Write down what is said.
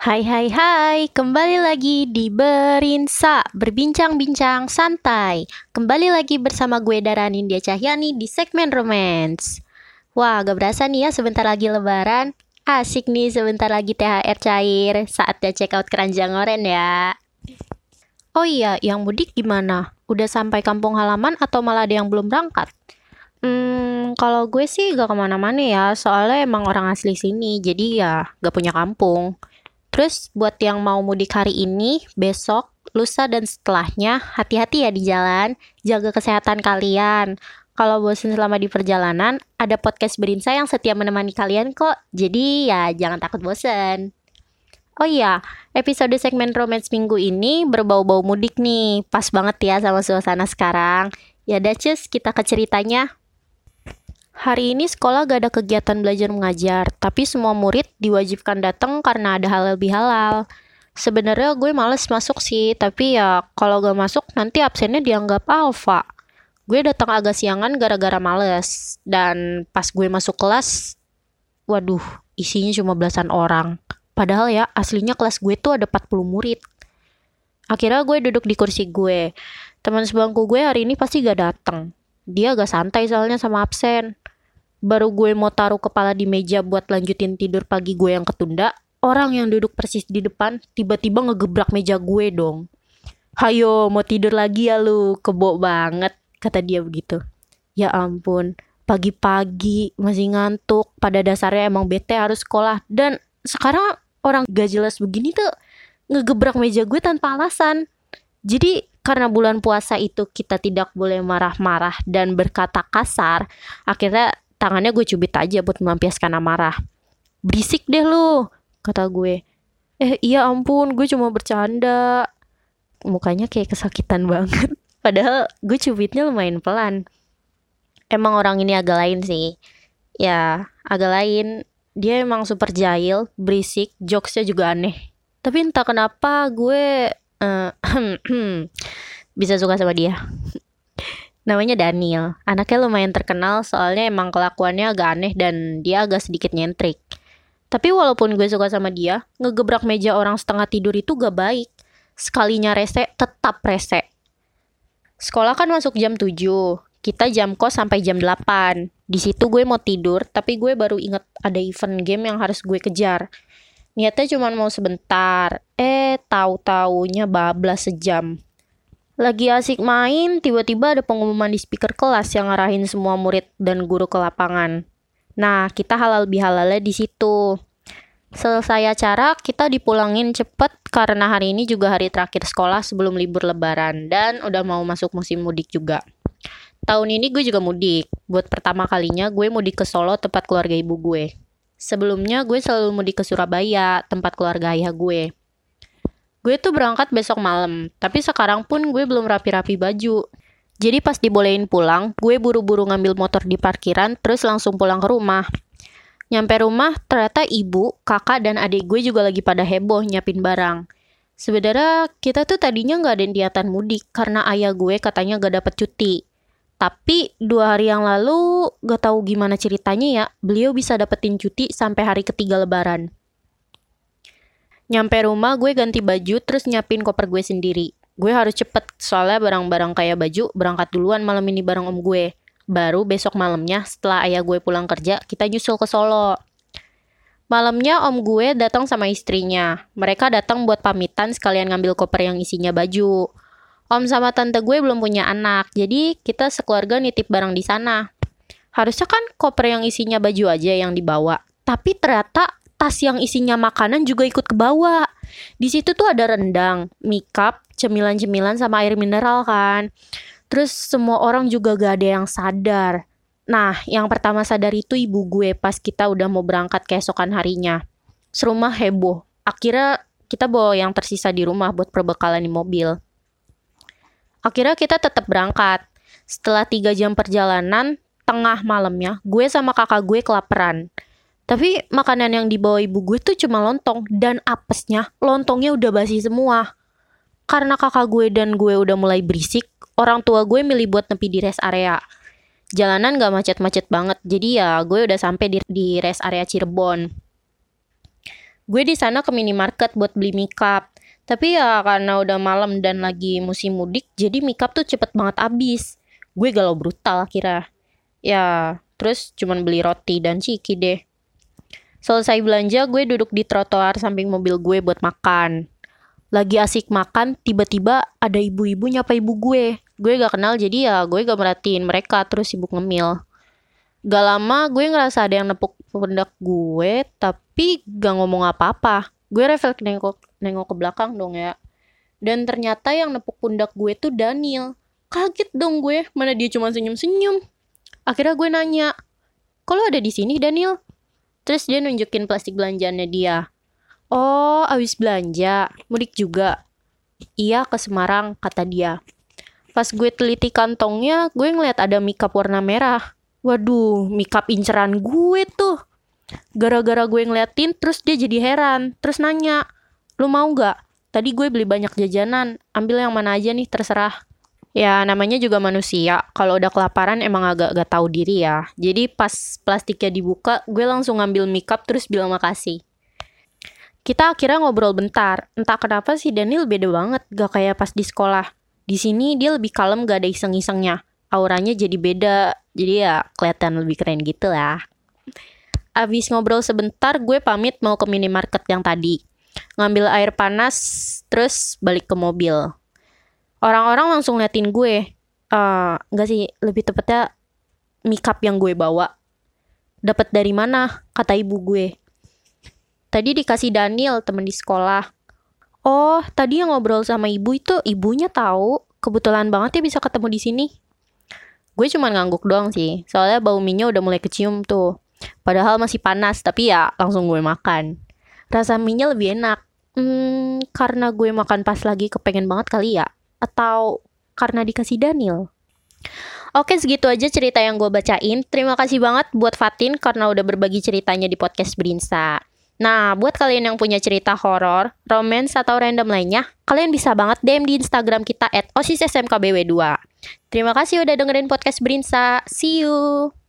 Hai hai hai, kembali lagi di Berinsa, berbincang-bincang santai. Kembali lagi bersama gue Dara Nindya Cahyani di segmen romance. Wah, gak berasa nih ya sebentar lagi lebaran. Asik nih sebentar lagi THR cair, saatnya check out keranjang oren ya. Oh iya, yang mudik gimana? Udah sampai kampung halaman atau malah ada yang belum berangkat? Hmm, kalau gue sih gak ke mana-mana ya, soalnya emang orang asli sini, jadi ya gak punya kampung. Terus buat yang mau mudik hari ini, besok, lusa dan setelahnya, hati-hati ya di jalan, jaga kesehatan kalian. Kalau bosan selama di perjalanan, ada podcast Berinsa yang setia menemani kalian kok. Jadi ya jangan takut bosan. Oh iya, episode segmen romance minggu ini berbau-bau mudik nih. Pas banget ya sama suasana sekarang. Ya Dacus, kita ke ceritanya. Hari ini sekolah gak ada kegiatan belajar mengajar, tapi semua murid diwajibkan datang karena ada hal lebih halal. Sebenarnya gue males masuk sih, tapi ya kalau gak masuk nanti absennya dianggap alfa. Gue datang agak siangan gara-gara males, dan pas gue masuk kelas, waduh, isinya cuma belasan orang. Padahal ya, aslinya kelas gue tuh ada 40 murid. Akhirnya gue duduk di kursi gue. Teman sebangku gue hari ini pasti gak datang. Dia agak santai soalnya sama absen. Baru gue mau taruh kepala di meja buat lanjutin tidur pagi gue yang ketunda, orang yang duduk persis di depan tiba-tiba ngegebrak meja gue dong. Hayo, mau tidur lagi ya lu, kebo banget, kata dia begitu. Ya ampun, pagi-pagi masih ngantuk, pada dasarnya emang bete harus sekolah. Dan sekarang orang gak jelas begini tuh ngegebrak meja gue tanpa alasan. Jadi karena bulan puasa itu kita tidak boleh marah-marah dan berkata kasar, akhirnya tangannya gue cubit aja buat melampiaskan amarah. Berisik deh lu, kata gue. Eh iya ampun, gue cuma bercanda. Mukanya kayak kesakitan banget. Padahal gue cubitnya lumayan pelan. Emang orang ini agak lain sih. Ya, agak lain. Dia emang super jahil, berisik, jokesnya juga aneh. Tapi entah kenapa gue uh, bisa suka sama dia namanya Daniel. Anaknya lumayan terkenal soalnya emang kelakuannya agak aneh dan dia agak sedikit nyentrik. Tapi walaupun gue suka sama dia, ngegebrak meja orang setengah tidur itu gak baik. Sekalinya rese, tetap rese. Sekolah kan masuk jam 7, kita jam kos sampai jam 8. Di situ gue mau tidur, tapi gue baru inget ada event game yang harus gue kejar. Niatnya cuma mau sebentar, eh tahu-taunya bablas sejam. Lagi asik main, tiba-tiba ada pengumuman di speaker kelas yang ngarahin semua murid dan guru ke lapangan. Nah, kita halal bihalalnya di situ. Selesai acara, kita dipulangin cepet karena hari ini juga hari terakhir sekolah sebelum libur lebaran dan udah mau masuk musim mudik juga. Tahun ini gue juga mudik. Buat pertama kalinya gue mudik ke Solo tempat keluarga ibu gue. Sebelumnya gue selalu mudik ke Surabaya, tempat keluarga ayah gue. Gue tuh berangkat besok malam, tapi sekarang pun gue belum rapi-rapi baju. Jadi pas dibolehin pulang, gue buru-buru ngambil motor di parkiran, terus langsung pulang ke rumah. Nyampe rumah, ternyata ibu, kakak, dan adik gue juga lagi pada heboh nyiapin barang. Sebenarnya kita tuh tadinya nggak ada niatan mudik karena ayah gue katanya gak dapet cuti. Tapi dua hari yang lalu gak tahu gimana ceritanya ya, beliau bisa dapetin cuti sampai hari ketiga lebaran. Nyampe rumah gue ganti baju terus nyiapin koper gue sendiri. Gue harus cepet soalnya barang-barang kayak baju berangkat duluan malam ini bareng om gue. Baru besok malamnya setelah ayah gue pulang kerja kita nyusul ke Solo. Malamnya om gue datang sama istrinya. Mereka datang buat pamitan sekalian ngambil koper yang isinya baju. Om sama tante gue belum punya anak, jadi kita sekeluarga nitip barang di sana. Harusnya kan koper yang isinya baju aja yang dibawa. Tapi ternyata tas yang isinya makanan juga ikut ke bawah. Di situ tuh ada rendang, mikap, cemilan-cemilan sama air mineral kan. Terus semua orang juga gak ada yang sadar. Nah, yang pertama sadar itu ibu gue pas kita udah mau berangkat keesokan harinya. Serumah heboh. Akhirnya kita bawa yang tersisa di rumah buat perbekalan di mobil. Akhirnya kita tetap berangkat. Setelah tiga jam perjalanan, tengah malamnya, gue sama kakak gue kelaparan. Tapi makanan yang dibawa ibu gue tuh cuma lontong dan apesnya lontongnya udah basi semua. Karena kakak gue dan gue udah mulai berisik, orang tua gue milih buat nepi di rest area. Jalanan gak macet-macet banget, jadi ya gue udah sampai di, di rest area Cirebon. Gue di sana ke minimarket buat beli makeup. Tapi ya karena udah malam dan lagi musim mudik, jadi makeup tuh cepet banget habis. Gue galau brutal akhirnya. Ya, terus cuman beli roti dan ciki deh. Selesai belanja, gue duduk di trotoar samping mobil gue buat makan. Lagi asik makan, tiba-tiba ada ibu-ibu nyapa ibu gue. Gue gak kenal jadi ya gue gak merhatiin mereka terus sibuk ngemil. Gak lama gue ngerasa ada yang nepuk pundak gue tapi gak ngomong apa-apa. Gue refleks nengok, nengok ke belakang dong ya. Dan ternyata yang nepuk pundak gue tuh Daniel. Kaget dong gue, mana dia cuma senyum-senyum. Akhirnya gue nanya, kalau ada di sini Daniel? Terus dia nunjukin plastik belanjaannya dia. Oh, habis belanja, mudik juga. Iya ke Semarang, kata dia. Pas gue teliti kantongnya, gue ngeliat ada makeup warna merah. Waduh, makeup inceran gue tuh. Gara-gara gue ngeliatin, terus dia jadi heran. Terus nanya, lu mau gak? Tadi gue beli banyak jajanan, ambil yang mana aja nih, terserah. Ya namanya juga manusia, kalau udah kelaparan emang agak gak tahu diri ya. Jadi pas plastiknya dibuka, gue langsung ngambil makeup terus bilang makasih. Kita akhirnya ngobrol bentar. Entah kenapa si Daniel beda banget, gak kayak pas di sekolah. Di sini dia lebih kalem gak ada iseng-isengnya. Auranya jadi beda, jadi ya kelihatan lebih keren gitu lah. Abis ngobrol sebentar, gue pamit mau ke minimarket yang tadi. Ngambil air panas, terus balik ke mobil. Orang-orang langsung liatin gue. Uh, enggak sih, lebih tepatnya makeup yang gue bawa. Dapat dari mana? Kata ibu gue. Tadi dikasih Daniel, temen di sekolah. Oh, tadi yang ngobrol sama ibu itu ibunya tahu. Kebetulan banget ya bisa ketemu di sini. Gue cuma ngangguk doang sih, soalnya bau minyak udah mulai kecium tuh. Padahal masih panas, tapi ya langsung gue makan. Rasa minyak lebih enak. Hmm, karena gue makan pas lagi kepengen banget kali ya? Atau karena dikasih Daniel? Oke segitu aja cerita yang gue bacain. Terima kasih banget buat Fatin karena udah berbagi ceritanya di podcast Berinsa. Nah, buat kalian yang punya cerita horor, romance, atau random lainnya, kalian bisa banget DM di Instagram kita at osissmkbw2. Terima kasih udah dengerin podcast Berinsa. See you!